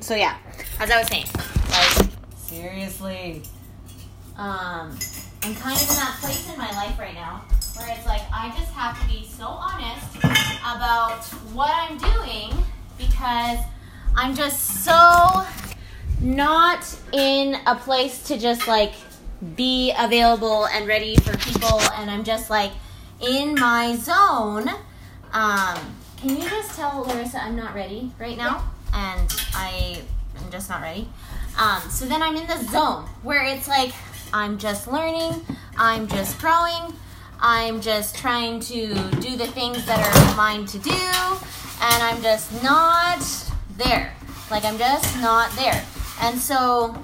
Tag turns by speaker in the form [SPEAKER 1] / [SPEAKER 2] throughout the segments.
[SPEAKER 1] So yeah, as I was saying, like seriously, um, I'm kind of in that place in my life right now where it's like I just have to be so honest about what I'm doing because I'm just so not in a place to just like be available and ready for people and I'm just like in my zone. Um, can you just tell Larissa I'm not ready right now? And I am just not ready. Um, so then I'm in the zone where it's like I'm just learning, I'm just growing, I'm just trying to do the things that are mine to do, and I'm just not there. Like I'm just not there. And so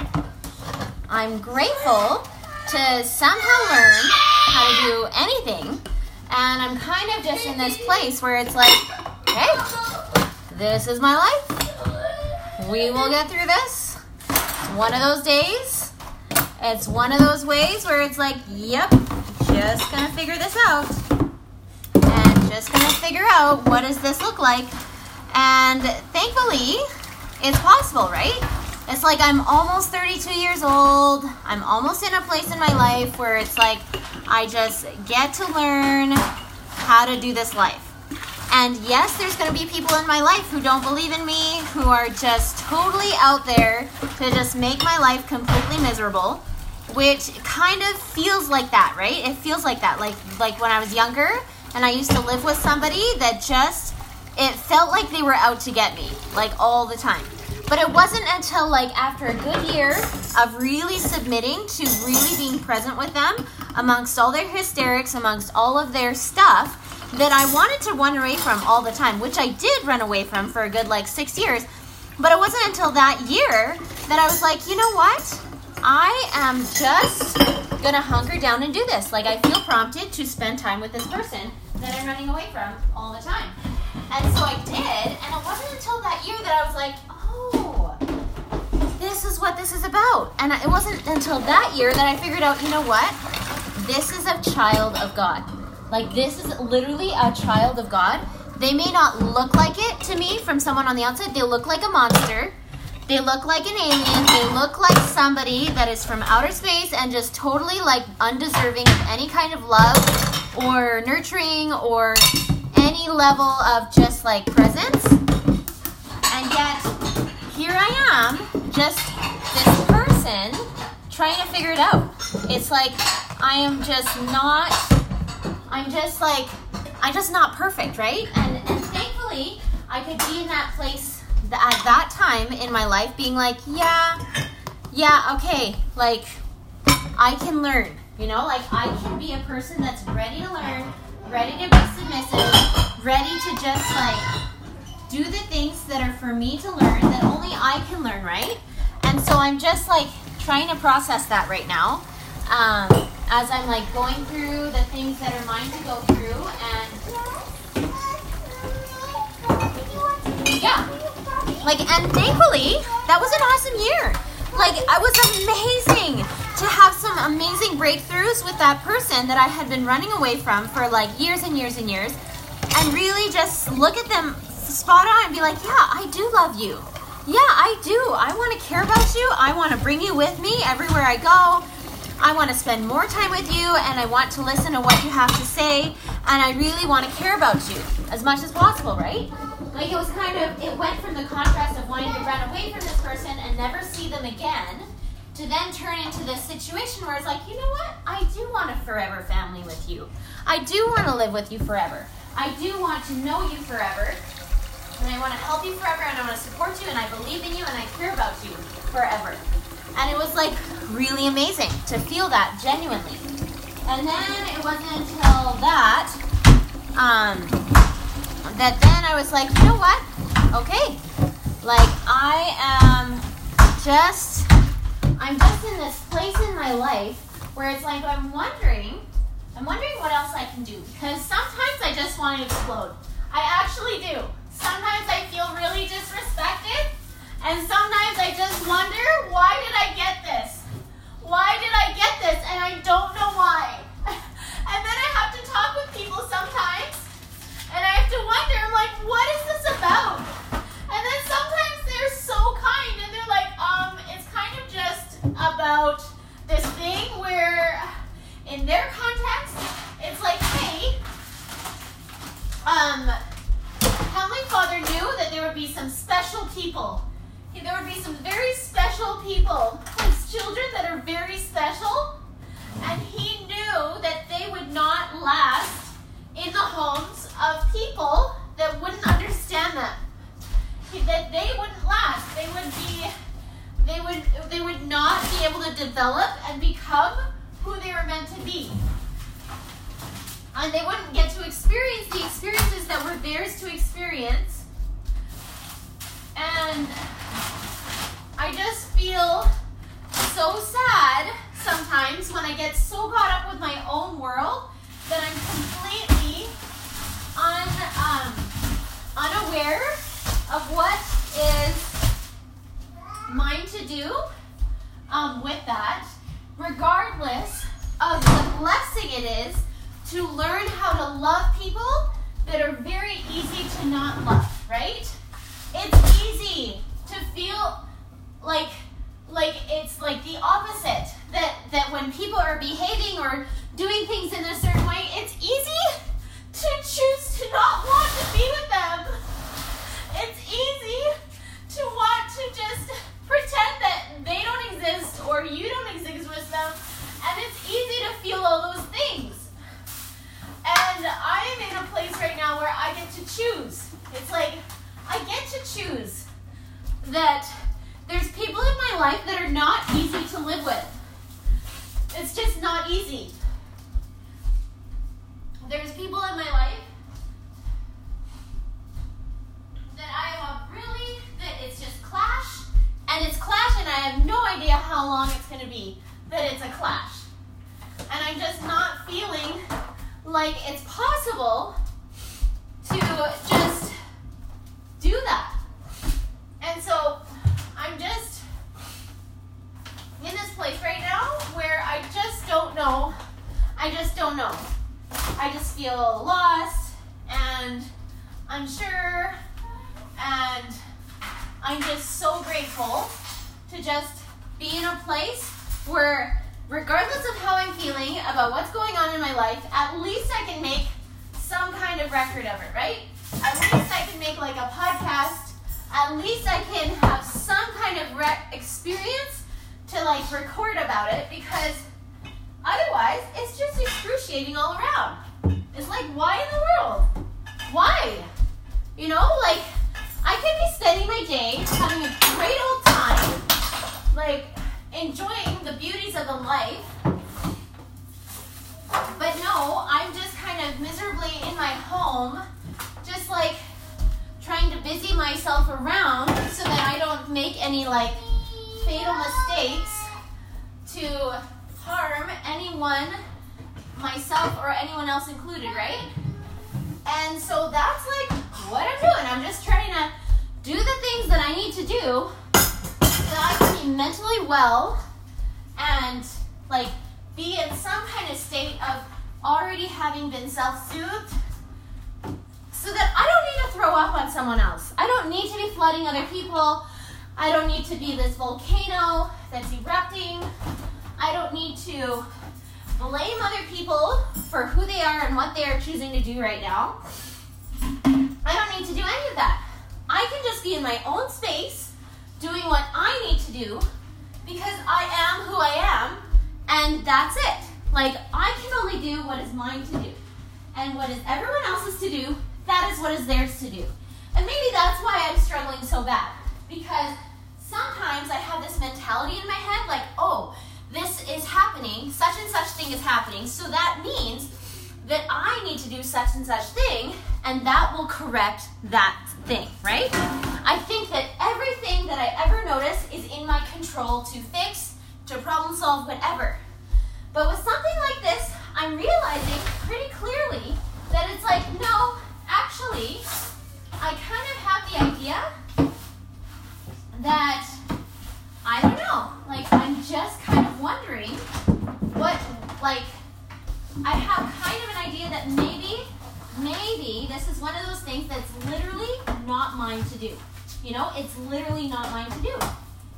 [SPEAKER 1] I'm grateful to somehow learn how to do anything. And I'm kind of just in this place where it's like, okay, this is my life. We will get through this. One of those days. It's one of those ways where it's like, yep, just gonna figure this out. And just gonna figure out what does this look like. And thankfully, it's possible, right? It's like I'm almost 32 years old. I'm almost in a place in my life where it's like I just get to learn how to do this life. And yes, there's going to be people in my life who don't believe in me, who are just totally out there to just make my life completely miserable, which kind of feels like that, right? It feels like that. Like like when I was younger and I used to live with somebody that just it felt like they were out to get me, like all the time. But it wasn't until like after a good year of really submitting to really being present with them amongst all their hysterics, amongst all of their stuff, that I wanted to run away from all the time, which I did run away from for a good like six years. But it wasn't until that year that I was like, you know what? I am just gonna hunker down and do this. Like I feel prompted to spend time with this person that I'm running away from all the time. And so I did, and it wasn't until that year that I was like, oh, this is what this is about. And it wasn't until that year that I figured out, you know what? This is a child of God. Like, this is literally a child of God. They may not look like it to me from someone on the outside, they look like a monster. They look like an alien. They look like somebody that is from outer space and just totally like undeserving of any kind of love or nurturing or any level of just like presence. And yet, here I am, just this person trying to figure it out. It's like I am just not, I'm just like, I'm just not perfect, right? And, and thankfully, I could be in that place at that time in my life being like, yeah, yeah, okay, like, I can learn, you know, like, I can be a person that's ready to learn, ready to be submissive, ready to just, like, do the things that are for me to learn that only I can learn, right? And so I'm just, like, trying to process that right now. Um, as I'm like going through the things that are mine to go through and yeah. Like and thankfully that was an awesome year. Like I was amazing to have some amazing breakthroughs with that person that i had been running away from for like years and years and years and really just look at them spot on and be like yeah i do love you. Yeah i do. I want to care about you. I want to bring you with me everywhere i go I want to spend more time with you and I want to listen to what you have to say and I really want to care about you as much as possible, right? Like it was kind of, it went from the contrast of wanting to run away from this person and never see them again to then turn into this situation where it's like, you know what? I do want a forever family with you. I do want to live with you forever. I do want to know you forever. And I want to help you forever and I want to support you and I believe in you and I care about you forever. And it was like really amazing to feel that genuinely. And then it wasn't until that um, that then I was like, you know what? Okay. Like I am just I'm just in this place in my life where it's like I'm wondering I'm wondering what else I can do because sometimes I just want to explode. I actually do. Sometimes I feel really disrespected and sometimes I just wonder, why did I get this? Why did I get this? And I don't know why. and then I have to talk with people sometimes, and I have to wonder, I'm like, what is this about? And then sometimes they're so kind, and they're like, um, it's kind of just about this thing where, in their context, it's like, hey, um, Heavenly Father knew that there would be some special people there would be some very special people, like children that are very special, and he knew that they would not last in the homes of people that wouldn't understand them. That they wouldn't last. They would be they would they would not be able to develop and become who they were meant to be. And they wouldn't get to experience the experiences that were theirs to experience. And I just feel so sad sometimes when I get so caught up with my own world that I'm completely un, um, unaware of what is mine to do um, with that, regardless of the blessing it is to learn how to love people that are very easy to not love, right? It's easy to feel like like it's like the opposite that that when people are behaving or doing things in a certain way, it's easy to choose to not want to be with them. It's easy to want to just pretend that they don't exist or you don't exist with them. And it's easy to feel all those things. And I am in a place right now where I get to choose. It's like I get to choose that my life that are not easy to live with. It's just not easy. There's people in my life that I have really, that it's just clash, and it's clash, and I have no idea how long it's going to be that it's a clash. And I'm just not feeling like it's possible to just do that. And so I'm just in this place right now where I just don't know. I just don't know. I just feel lost and unsure and I'm just so grateful to just be in a place where regardless of how I'm feeling about what's going on in my life, at least I can make some kind of record of it, right? At least I can make like a podcast. At least I can have some kind of re- experience to like record about it because otherwise it's just excruciating all around. It's like, why in the world? Why? You know, like I could be spending my day having a great old time, like enjoying the beauties of the life. But no, I'm just kind of miserably in my home, just like trying to busy myself around so that I don't make any like fatal mistakes to harm anyone, myself or anyone else included, right? And so that's like what I'm doing. I'm just trying to do the things that I need to do so I can be mentally well and like be in some kind of state of already having been self-soothed so that I don't need to throw up on someone else. I don't need to be flooding other people. I don't need to be this volcano that's erupting. I don't need to blame other people for who they are and what they are choosing to do right now. I don't need to do any of that. I can just be in my own space doing what I need to do because I am who I am, and that's it. Like, I can only do what is mine to do. And what is everyone else's to do, that is what is theirs to do. And maybe that's why I'm struggling so bad. Because sometimes I have this mentality in my head like, oh, this is happening, such and such thing is happening, so that means that I need to do such and such thing, and that will correct that thing, right? I think that everything that I ever notice is in my control to fix, to problem solve, whatever. But with something like this, I'm realizing pretty clearly that it's like, no, actually, I kind of have the idea that, I don't know, like, I'm just kind of wondering what, like, I have kind of an idea that maybe, maybe this is one of those things that's literally not mine to do. You know, it's literally not mine to do.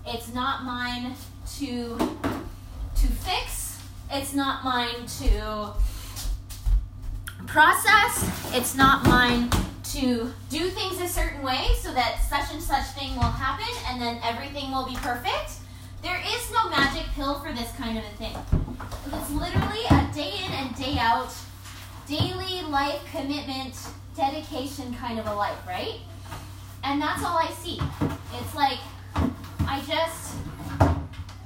[SPEAKER 1] It's not mine to to fix. It's not mine to process. It's not mine to do things a certain way so that such and such thing will happen and then everything will be perfect. There is no magic pill for this kind of a thing. It's literally a day in and day out, daily life commitment, dedication kind of a life, right? And that's all I see. It's like I just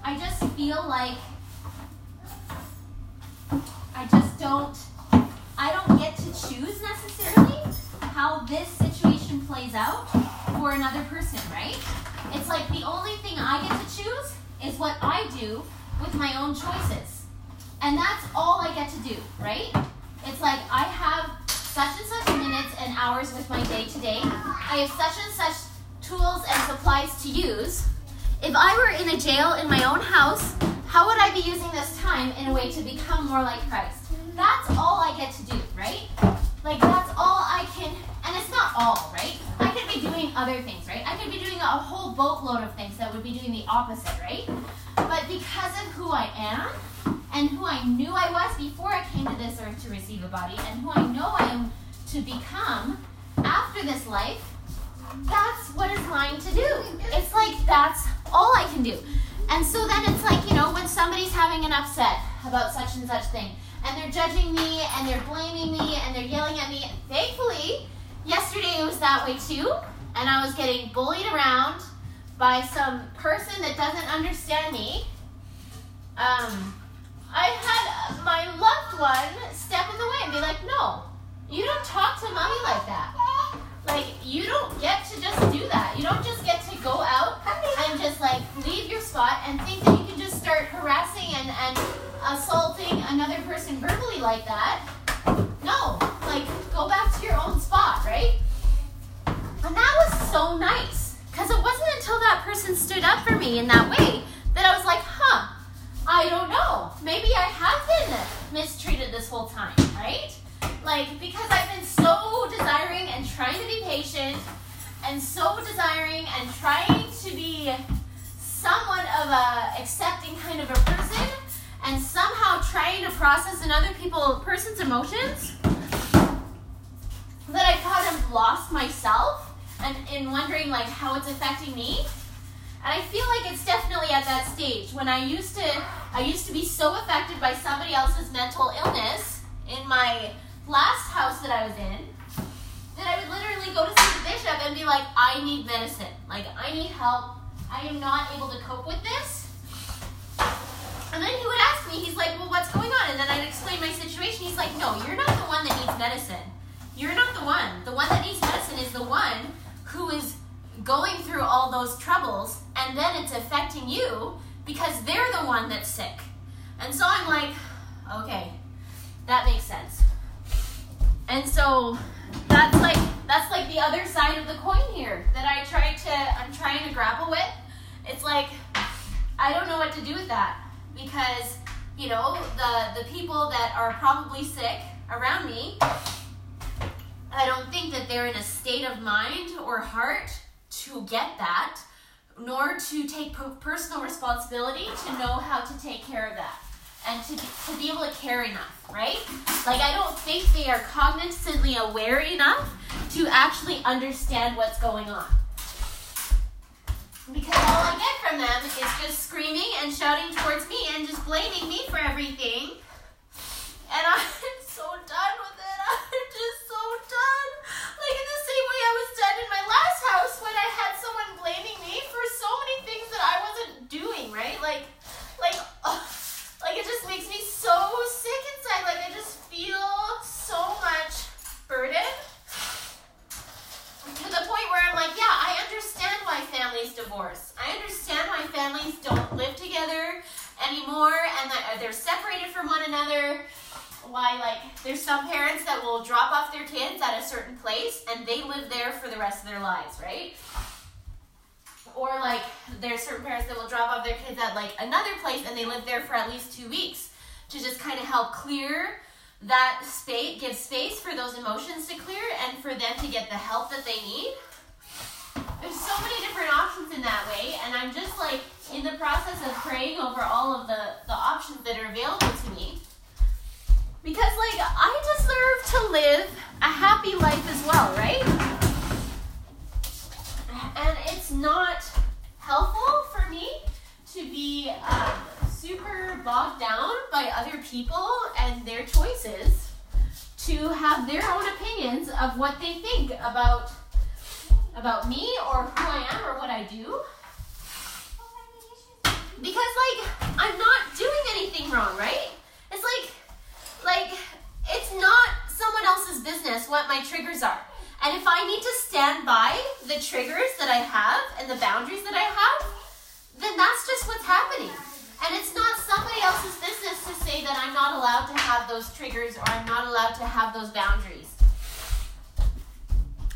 [SPEAKER 1] I just feel like I just don't I don't get to choose necessarily how this situation plays out for another person, right? It's like the only thing I get to choose is what I do with my own choices. And that's all I get to do, right? It's like I have such and such minutes and hours with my day to day. I have such and such tools and supplies to use. If I were in a jail in my own house, how would I be using this time in a way to become more like Christ? That's all I get to do, right? Like that's all I can, and it's not all, right? I could be doing other things, right? I could be doing a whole boatload of things that would be doing the opposite, right? But because of who I am and who I knew I was before I came to this earth to receive a body, and who I know I am to become after this life, that's what is mine to do. It's like that's all I can do. And so then it's like, you know, when somebody's having an upset about such and such thing, and they're judging me and they're blaming me and they're yelling at me. Thankfully, yesterday it was that way too, and I was getting bullied around by some person that doesn't understand me. Um, I had my loved one step in the way and be like, "No, you don't talk to mommy like that. Like, you don't get to just do that. You don't just get to go out and just like leave your spot and think that you can just start harassing and and." assaulting another person verbally like that. No, like go back to your right? And that was so nice because it wasn't until that person stood up for me in that way that I was like, huh, I don't know. Maybe I have been mistreated this whole time, right? Like, because I've been so desiring and trying to be patient and so desiring and trying to be somewhat of a accepting kind of a person and somehow trying to process another people person's emotions that I kind of lost myself and in wondering like how it's affecting me. And I feel like it's definitely at that stage when I used to I used to be so affected by somebody else's mental illness in my last house that I was in that I would literally go to see the bishop and be like, I need medicine. Like I need help. I am not able to cope with this. And then he would ask me, he's like, well, what's going on? And then I'd explain my situation. He's like, no, you're not the one that needs medicine. The one. The one that needs medicine is the one who is going through all those troubles, and then it's affecting you because they're the one that's sick. And so I'm like, okay, that makes sense. And so that's like that's like the other side of the coin here that I try to I'm trying to grapple with. It's like I don't know what to do with that because you know the the people that are probably sick around me i don't think that they're in a state of mind or heart to get that nor to take personal responsibility to know how to take care of that and to, to be able to care enough, right? Like, I don't think they are cognizantly aware enough to actually understand what's going on. Because all I get from them is just screaming and shouting towards me and just blaming me for everything. And I'm so done with it. I'm just done. Like in the same way I was done in my last house when I had someone blaming me for so many things that I wasn't doing, right? Like, like, uh, like it just makes me so sick inside. Like I just feel so much burden to the point where I'm like, yeah, I understand why families divorce. I understand why families don't live together anymore and that they're separated from one another. Why, like, there's some parents that will drop off their kids at a certain place and they live there for the rest of their lives, right? Or, like, there's certain parents that will drop off their kids at, like, another place and they live there for at least two weeks to just kind of help clear that space give space for those emotions to clear and for them to get the help that they need. There's so many different options in that way, and I'm just like in the process of praying over all of the, the options that are available to me. Because like I deserve to live a happy life as well, right? And it's not helpful for me to be um, super bogged down by other people and their choices to have their own opinions of what they think about about me or who I am or what I do. Because like I'm not doing anything wrong, right? It's like it's not someone else's business what my triggers are. And if I need to stand by the triggers that I have and the boundaries that I have, then that's just what's happening. And it's not somebody else's business to say that I'm not allowed to have those triggers or I'm not allowed to have those boundaries.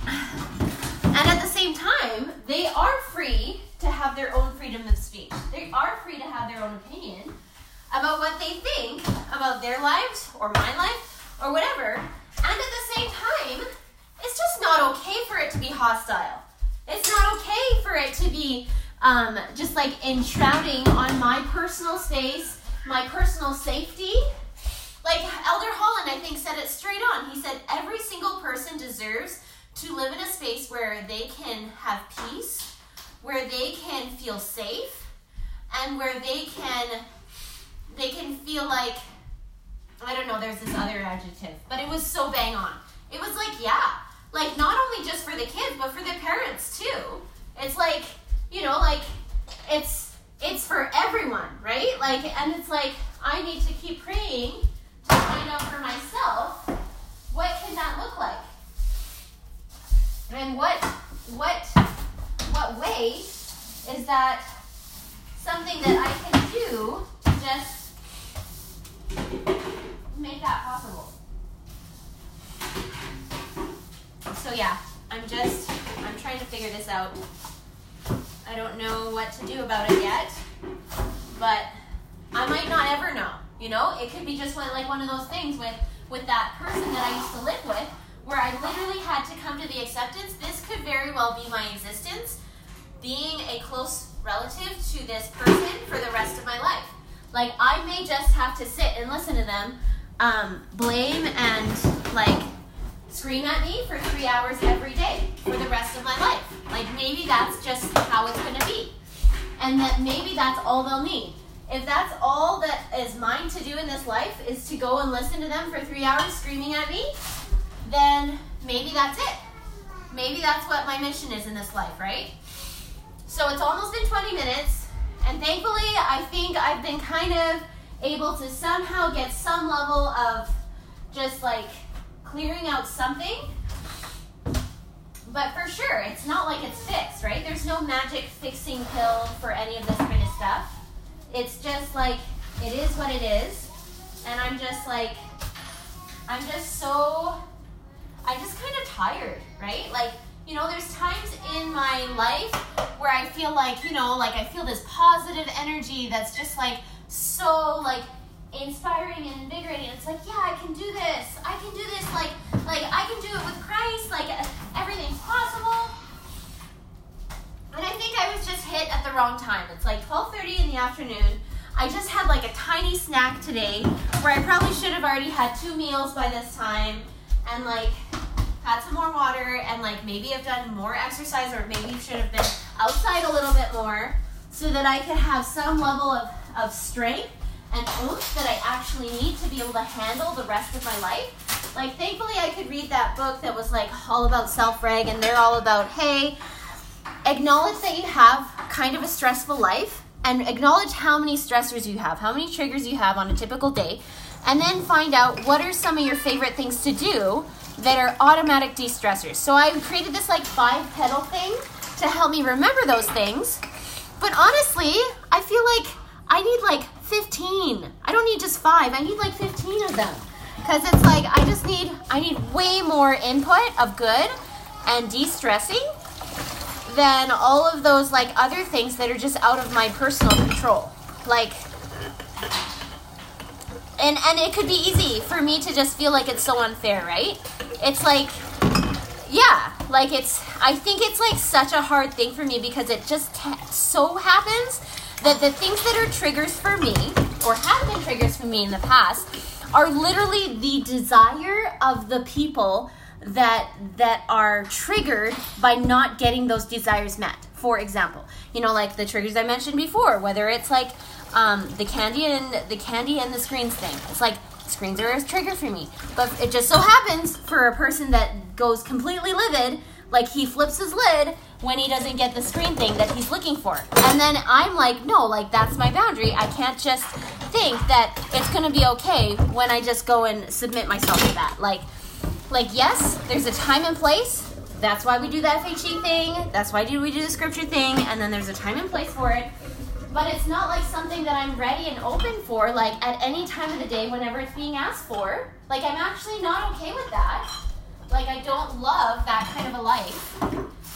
[SPEAKER 1] And at the same time, they are free to have their own freedom of speech. They are free to have their own opinion about what they think about their lives or my life or whatever. And at the same time, it's just not okay for it to be hostile. It's not okay for it to be um, just like enshrouding on my personal space, my personal safety. Like Elder Holland, I think, said it straight on. He said, Every single person deserves to live in a space where they can have peace, where they can feel safe, and where they can they can feel like I don't know, there's this other adjective, but it was so bang on. It was like, yeah, like not only just for the kids, but for the parents too. It's like, you know, like it's it's for everyone, right? Like and it's like I need to keep praying to find out for myself what can that look like? And what what what way is that something that I can do to just make that possible? So yeah, I'm just I'm trying to figure this out. I don't know what to do about it yet, but I might not ever know. You know, it could be just like one of those things with with that person that I used to live with, where I literally had to come to the acceptance. This could very well be my existence, being a close relative to this person for the rest of my life. Like I may just have to sit and listen to them um, blame and like scream at me for three hours every day for the rest of my life. Like maybe that's just how it's to be, and that maybe that's all they'll need. If that's all that is mine to do in this life is to go and listen to them for three hours screaming at me, then maybe that's it. Maybe that's what my mission is in this life, right? So it's almost been 20 minutes, and thankfully, I think I've been kind of able to somehow get some level of just like clearing out something. But for sure, it's not like it's fixed, right? There's no magic fixing pill for any of this kind of stuff. It's just like it is what it is. And I'm just like, I'm just so, I'm just kind of tired, right? Like, you know, there's times in my life where I feel like, you know, like I feel this positive energy that's just like so like inspiring and invigorating. It's like, yeah, I can do this. I can do this. Like, like I can do it with Christ. Like everything's possible. And I think I was just hit at the wrong time. It's like 12:30 in the afternoon. I just had like a tiny snack today where I probably should have already had two meals by this time and like had some more water and like maybe have done more exercise or maybe should have been outside a little bit more so that I could have some level of, of strength and oomph that I actually need to be able to handle the rest of my life. Like, thankfully, I could read that book that was like all about self reg, and they're all about, hey, acknowledge that you have kind of a stressful life and acknowledge how many stressors you have, how many triggers you have on a typical day, and then find out what are some of your favorite things to do that are automatic de stressors. So I created this like five pedal thing to help me remember those things. But honestly, I feel like I need like 15. I don't need just five. I need like 15 of them. Because it's like I just need I need way more input of good and de-stressing than all of those like other things that are just out of my personal control. Like and and it could be easy for me to just feel like it's so unfair, right? It's like yeah, like it's I think it's like such a hard thing for me because it just t- so happens that the things that are triggers for me or have been triggers for me in the past are literally the desire of the people that that are triggered by not getting those desires met. For example, you know, like the triggers I mentioned before, whether it's like um, the candy and the candy and the screens thing. It's like screens are a trigger for me, but it just so happens for a person that goes completely livid, like he flips his lid when he doesn't get the screen thing that he's looking for. And then I'm like, no, like that's my boundary. I can't just think that it's gonna be okay when I just go and submit myself to that. Like, like yes, there's a time and place. That's why we do the FHE thing. That's why do we do the scripture thing. And then there's a time and place for it. But it's not like something that I'm ready and open for, like at any time of the day whenever it's being asked for. Like I'm actually not okay with that. Like I don't love that kind of a life.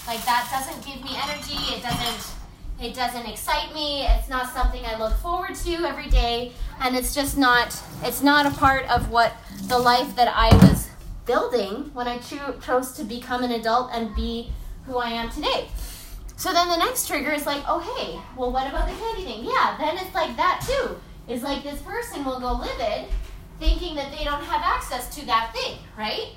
[SPEAKER 1] Like that doesn't give me energy. It doesn't it doesn't excite me. It's not something I look forward to every day and it's just not it's not a part of what the life that I was building when I cho- chose to become an adult and be who I am today. So then the next trigger is like, oh hey, well what about the candy thing? Yeah, then it's like that too. Is like this person will go livid thinking that they don't have access to that thing, right?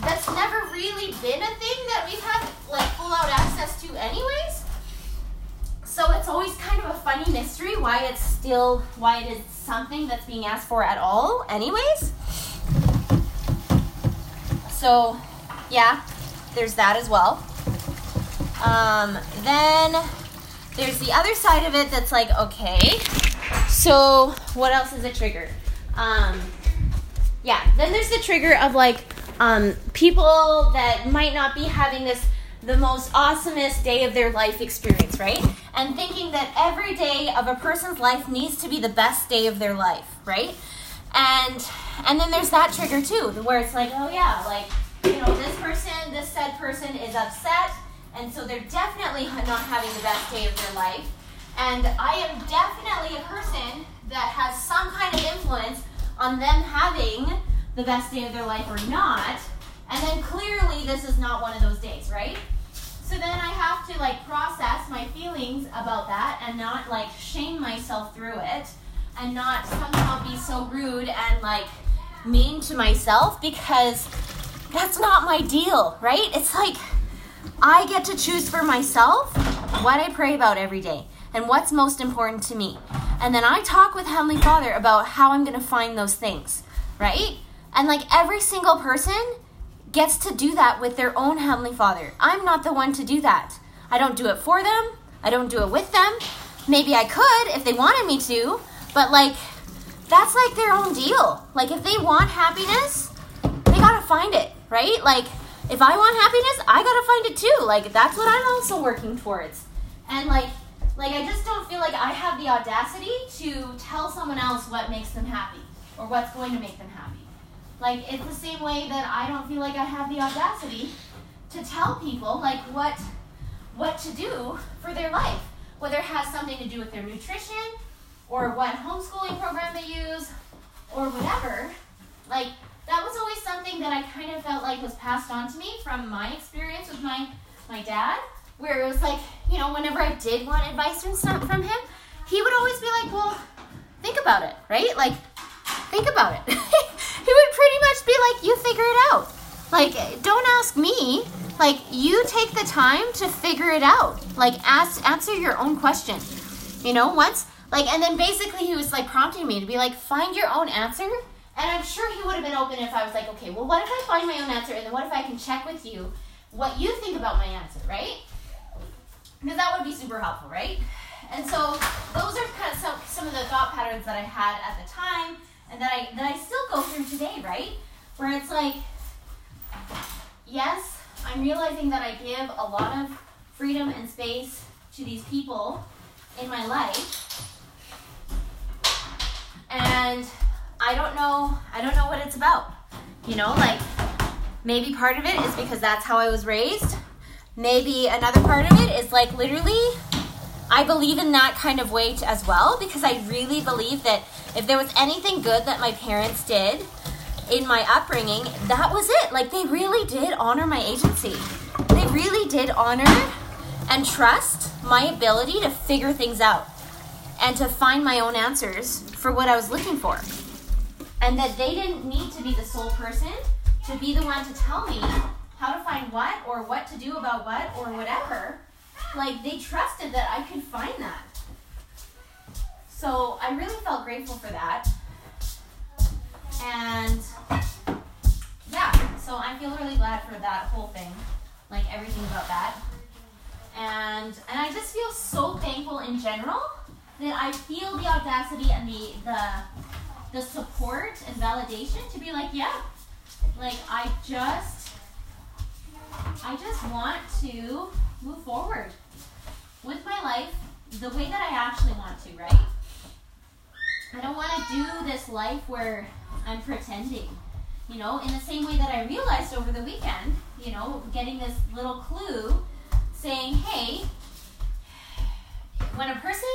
[SPEAKER 1] That's never really been a thing that we've had like full out access to anyways. So it's always kind of a funny mystery why it's still why it is something that's being asked for at all anyways. So yeah, there's that as well. Um, then there's the other side of it that's like, okay, so what else is a trigger? Um, yeah, then there's the trigger of like um, people that might not be having this the most awesomest day of their life experience, right? And thinking that every day of a person's life needs to be the best day of their life, right? And and then there's that trigger too, where it's like, oh yeah, like you know, this person, this said person is upset and so they're definitely not having the best day of their life. And I am definitely a person that has some kind of influence on them having the best day of their life or not. And then clearly this is not one of those days, right? So then I have to like process my feelings about that and not like shame myself through it and not somehow be so rude and like mean to myself because that's not my deal, right? It's like I get to choose for myself what I pray about every day and what's most important to me. And then I talk with Heavenly Father about how I'm going to find those things, right? And like every single person gets to do that with their own Heavenly Father. I'm not the one to do that. I don't do it for them, I don't do it with them. Maybe I could if they wanted me to, but like that's like their own deal. Like if they want happiness, they got to find it, right? Like if I want happiness, I gotta find it too. Like that's what I'm also working towards. And like like I just don't feel like I have the audacity to tell someone else what makes them happy or what's going to make them happy. Like it's the same way that I don't feel like I have the audacity to tell people like what what to do for their life, whether it has something to do with their nutrition or what homeschooling program they use or whatever. Like that was always something that I kind of felt like was passed on to me from my experience with my my dad, where it was like, you know, whenever I did want advice from from him, he would always be like, "Well, think about it, right? Like, think about it." he would pretty much be like, "You figure it out. Like, don't ask me. Like, you take the time to figure it out. Like, ask answer your own question. You know, once like, and then basically he was like prompting me to be like, find your own answer and I'm sure he would have been open if I was like, okay, well, what if I find my own answer, and then what if I can check with you what you think about my answer, right? Because that would be super helpful, right? And so those are kind of some, some of the thought patterns that I had at the time, and that I that I still go through today, right? Where it's like, yes, I'm realizing that I give a lot of freedom and space to these people in my life, and I don't know. I don't know what it's about. You know, like maybe part of it is because that's how I was raised. Maybe another part of it is like literally I believe in that kind of way as well because I really believe that if there was anything good that my parents did in my upbringing, that was it. Like they really did honor my agency. They really did honor and trust my ability to figure things out and to find my own answers for what I was looking for and that they didn't need to be the sole person to to be the one to tell me how to find what or what to do about what or whatever. Like they trusted that I could find that. So I really felt grateful for that. And yeah, so I feel really glad for that whole thing, like everything about that. And and I just feel so thankful in general that I feel the audacity and the the the support and validation to be like, yeah, like I just I just want to move forward with my life the way that I actually want to, right? I don't want to do this life where I'm pretending. You know, in the same way that I realized over the weekend, you know, getting this little clue saying, hey, when a person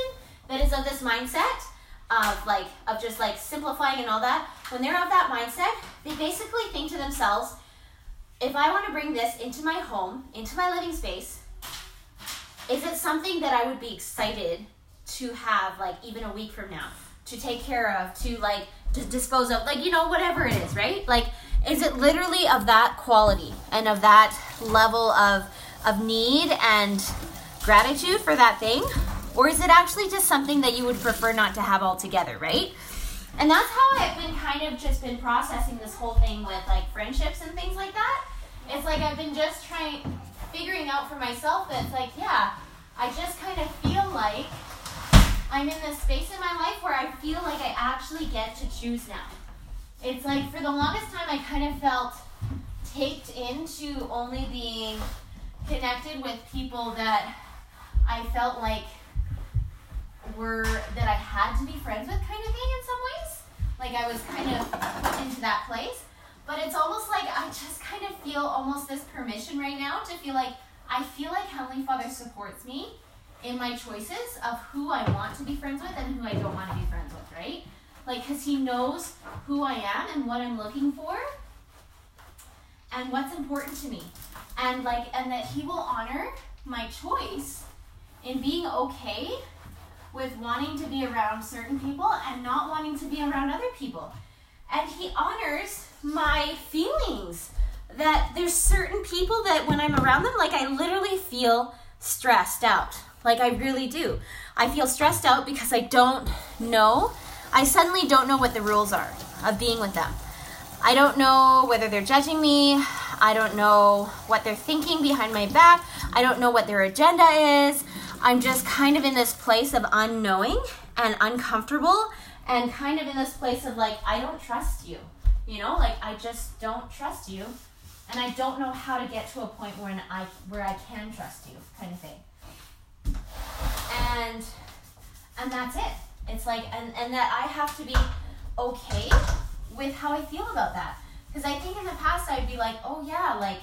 [SPEAKER 1] that is of this mindset of like of just like simplifying and all that, when they're of that mindset, they basically think to themselves, if I want to bring this into my home, into my living space, is it something that I would be excited to have like even a week from now to take care of, to like to dispose of, like you know whatever it is, right? Like is it literally of that quality and of that level of of need and gratitude for that thing? Or is it actually just something that you would prefer not to have altogether, right? And that's how I've been kind of just been processing this whole thing with like friendships and things like that. It's like I've been just trying, figuring out for myself that it's like, yeah, I just kind of feel like I'm in this space in my life where I feel like I actually get to choose now. It's like for the longest time, I kind of felt taped into only being connected with people that I felt like were that I had to be friends with kind of thing in some ways. Like I was kind of put into that place. But it's almost like I just kind of feel almost this permission right now to feel like I feel like Heavenly Father supports me in my choices of who I want to be friends with and who I don't want to be friends with, right? Like, because He knows who I am and what I'm looking for and what's important to me. And, like, and that He will honor my choice in being okay with wanting to be around certain people and not wanting to be around other people. And he honors my feelings that there's certain people that when I'm around them, like I literally feel stressed out. Like I really do. I feel stressed out because I don't know. I suddenly don't know what the rules are of being with them. I don't know whether they're judging me. I don't know what they're thinking behind my back. I don't know what their agenda is. I'm just kind of in this place of unknowing and uncomfortable and kind of in this place of like, I don't trust you. You know, like I just don't trust you. And I don't know how to get to a point where I where I can trust you, kind of thing. And and that's it. It's like and, and that I have to be okay with how I feel about that. Because I think in the past I'd be like, oh yeah, like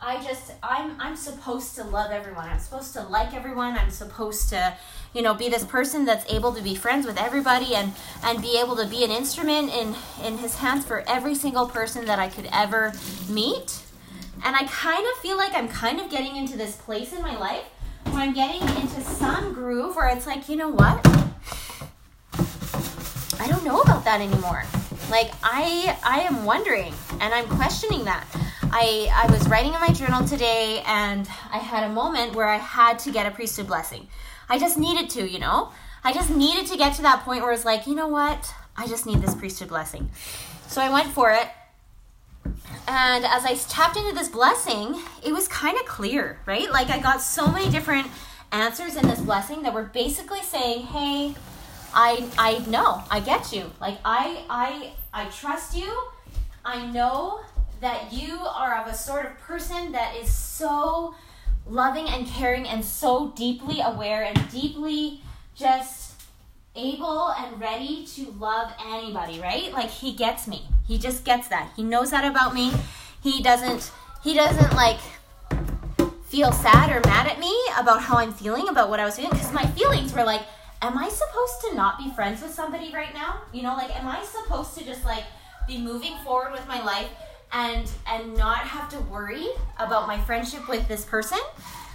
[SPEAKER 1] I just I'm I'm supposed to love everyone. I'm supposed to like everyone. I'm supposed to, you know, be this person that's able to be friends with everybody and and be able to be an instrument in in his hands for every single person that I could ever meet. And I kind of feel like I'm kind of getting into this place in my life where I'm getting into some groove where it's like, you know what? I don't know about that anymore. Like I I am wondering and I'm questioning that. I, I was writing in my journal today and I had a moment where I had to get a priesthood blessing. I just needed to, you know? I just needed to get to that point where it's like, you know what? I just need this priesthood blessing. So I went for it. And as I tapped into this blessing, it was kind of clear, right? Like I got so many different answers in this blessing that were basically saying, "Hey, I I know, I get you. Like I I I trust you. I know that you are of a sort of person that is so loving and caring and so deeply aware and deeply just able and ready to love anybody, right? Like he gets me. He just gets that. He knows that about me. He doesn't he doesn't like feel sad or mad at me about how I'm feeling about what I was doing because my feelings were like am I supposed to not be friends with somebody right now? You know, like am I supposed to just like be moving forward with my life and and not have to worry about my friendship with this person.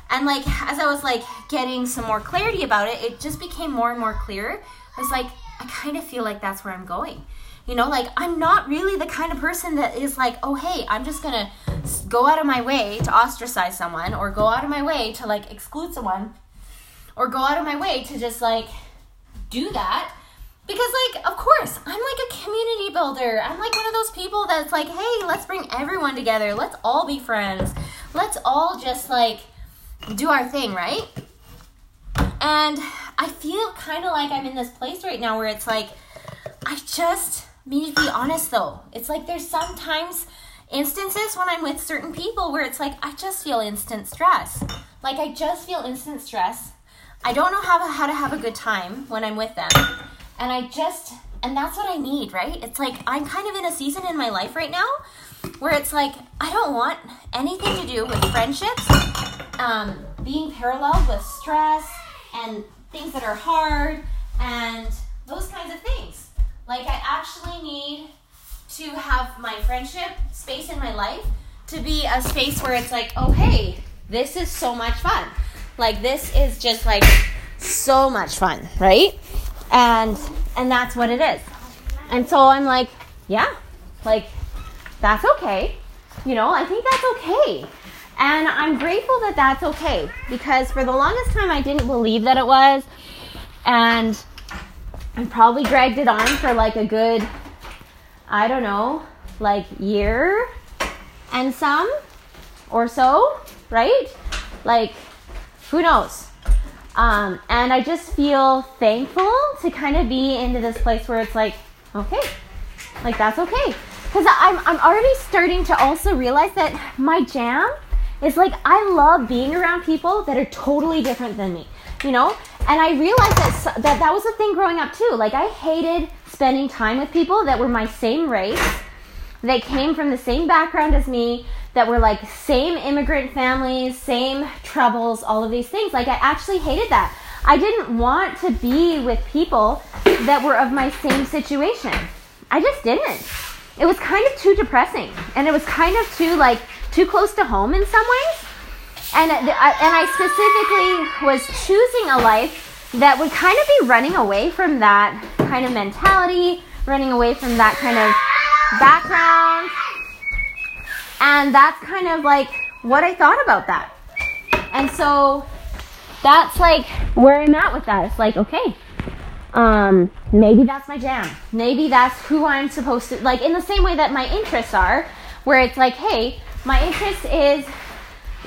[SPEAKER 1] And like as i was like getting some more clarity about it it just became more and more clear. I was like i kind of feel like that's where i'm going. You know, like I'm not really the kind of person that is like, oh, hey, I'm just gonna go out of my way to ostracize someone or go out of my way to like exclude someone or go out of my way to just like do that. Because, like, of course, I'm like a community builder. I'm like one of those people that's like, hey, let's bring everyone together. Let's all be friends. Let's all just like do our thing, right? And I feel kind of like I'm in this place right now where it's like, I just need to be honest though. It's like there's sometimes instances when I'm with certain people where it's like I just feel instant stress. Like I just feel instant stress. I don't know how to, how to have a good time when I'm with them. And I just and that's what I need, right? It's like I'm kind of in a season in my life right now where it's like I don't want anything to do with friendships, um, being paralleled with stress and things that are hard and those kinds of things. Like I actually need to have my friendship space in my life to be a space where it's like, oh hey, this is so much fun. Like this is just like so much fun, right? And and that's what it is. And so I'm like, yeah, like that's okay. You know, I think that's okay. And I'm grateful that that's okay because for the longest time I didn't believe that it was. And I probably dragged it on for like a good, I don't know, like year and some or so, right? Like, who knows? Um, and I just feel thankful to kind of be into this place where it's like, okay, like that's okay. Because I'm, I'm already starting to also realize that my jam is like, I love being around people that are totally different than me, you know? And I realized that, that that was a thing growing up too. Like, I hated spending time with people that were my same race, that came from the same background as me, that were like same immigrant families, same troubles, all of these things. Like, I actually hated that. I didn't want to be with people that were of my same situation. I just didn't it was kind of too depressing and it was kind of too like too close to home in some ways and uh, uh, and I specifically was choosing a life that would kind of be running away from that kind of mentality, running away from that kind of background. And that's kind of like what I thought about that. And so that's like where I'm at with that. It's like, okay, um, maybe that's my jam. Maybe that's who I'm supposed to like in the same way that my interests are, where it's like, hey, my interest is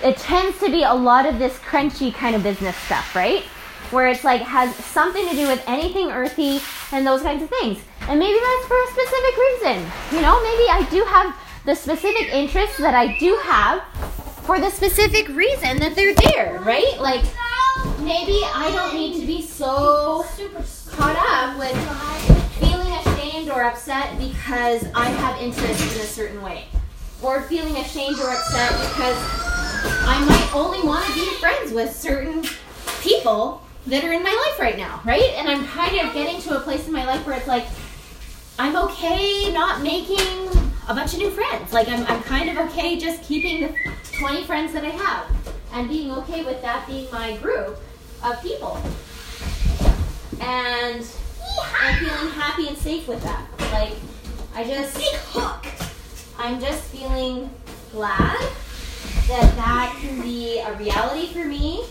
[SPEAKER 1] it tends to be a lot of this crunchy kind of business stuff, right? Where it's like has something to do with anything earthy and those kinds of things. And maybe that's for a specific reason. You know, maybe I do have the specific interests that I do have for the specific reason that they're there, right? Like maybe I don't need to be so caught up with feeling ashamed or upset because I have interests in a certain way. Or feeling ashamed or upset because I might only want to be friends with certain people that are in my life right now, right? And I'm kind of getting to a place in my life where it's like, I'm okay not making a bunch of new friends. Like, I'm, I'm kind of okay just keeping the 20 friends that I have and being okay with that being my group of people and I'm feeling happy and safe with that. Like, I just, I'm just feeling glad that that can be a reality for me,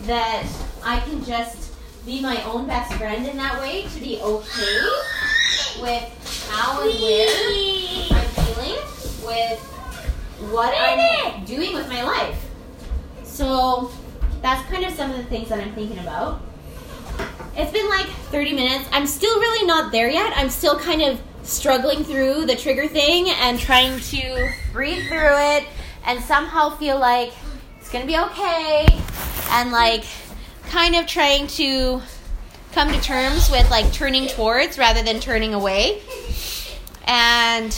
[SPEAKER 1] that I can just be my own best friend in that way, to be okay with how and where with what I'm doing with my life. So that's kind of some of the things that I'm thinking about. It's been like 30 minutes. I'm still really not there yet. I'm still kind of struggling through the trigger thing and trying to breathe through it and somehow feel like it's going to be okay and like kind of trying to come to terms with like turning towards rather than turning away. And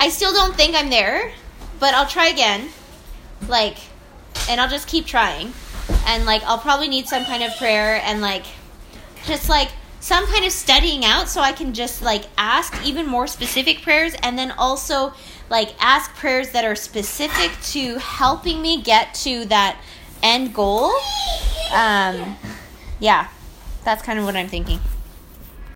[SPEAKER 1] I still don't think I'm there, but I'll try again. Like, and I'll just keep trying and like I'll probably need some kind of prayer and like just like some kind of studying out so I can just like ask even more specific prayers and then also like ask prayers that are specific to helping me get to that end goal. Um, yeah, that's kind of what I'm thinking.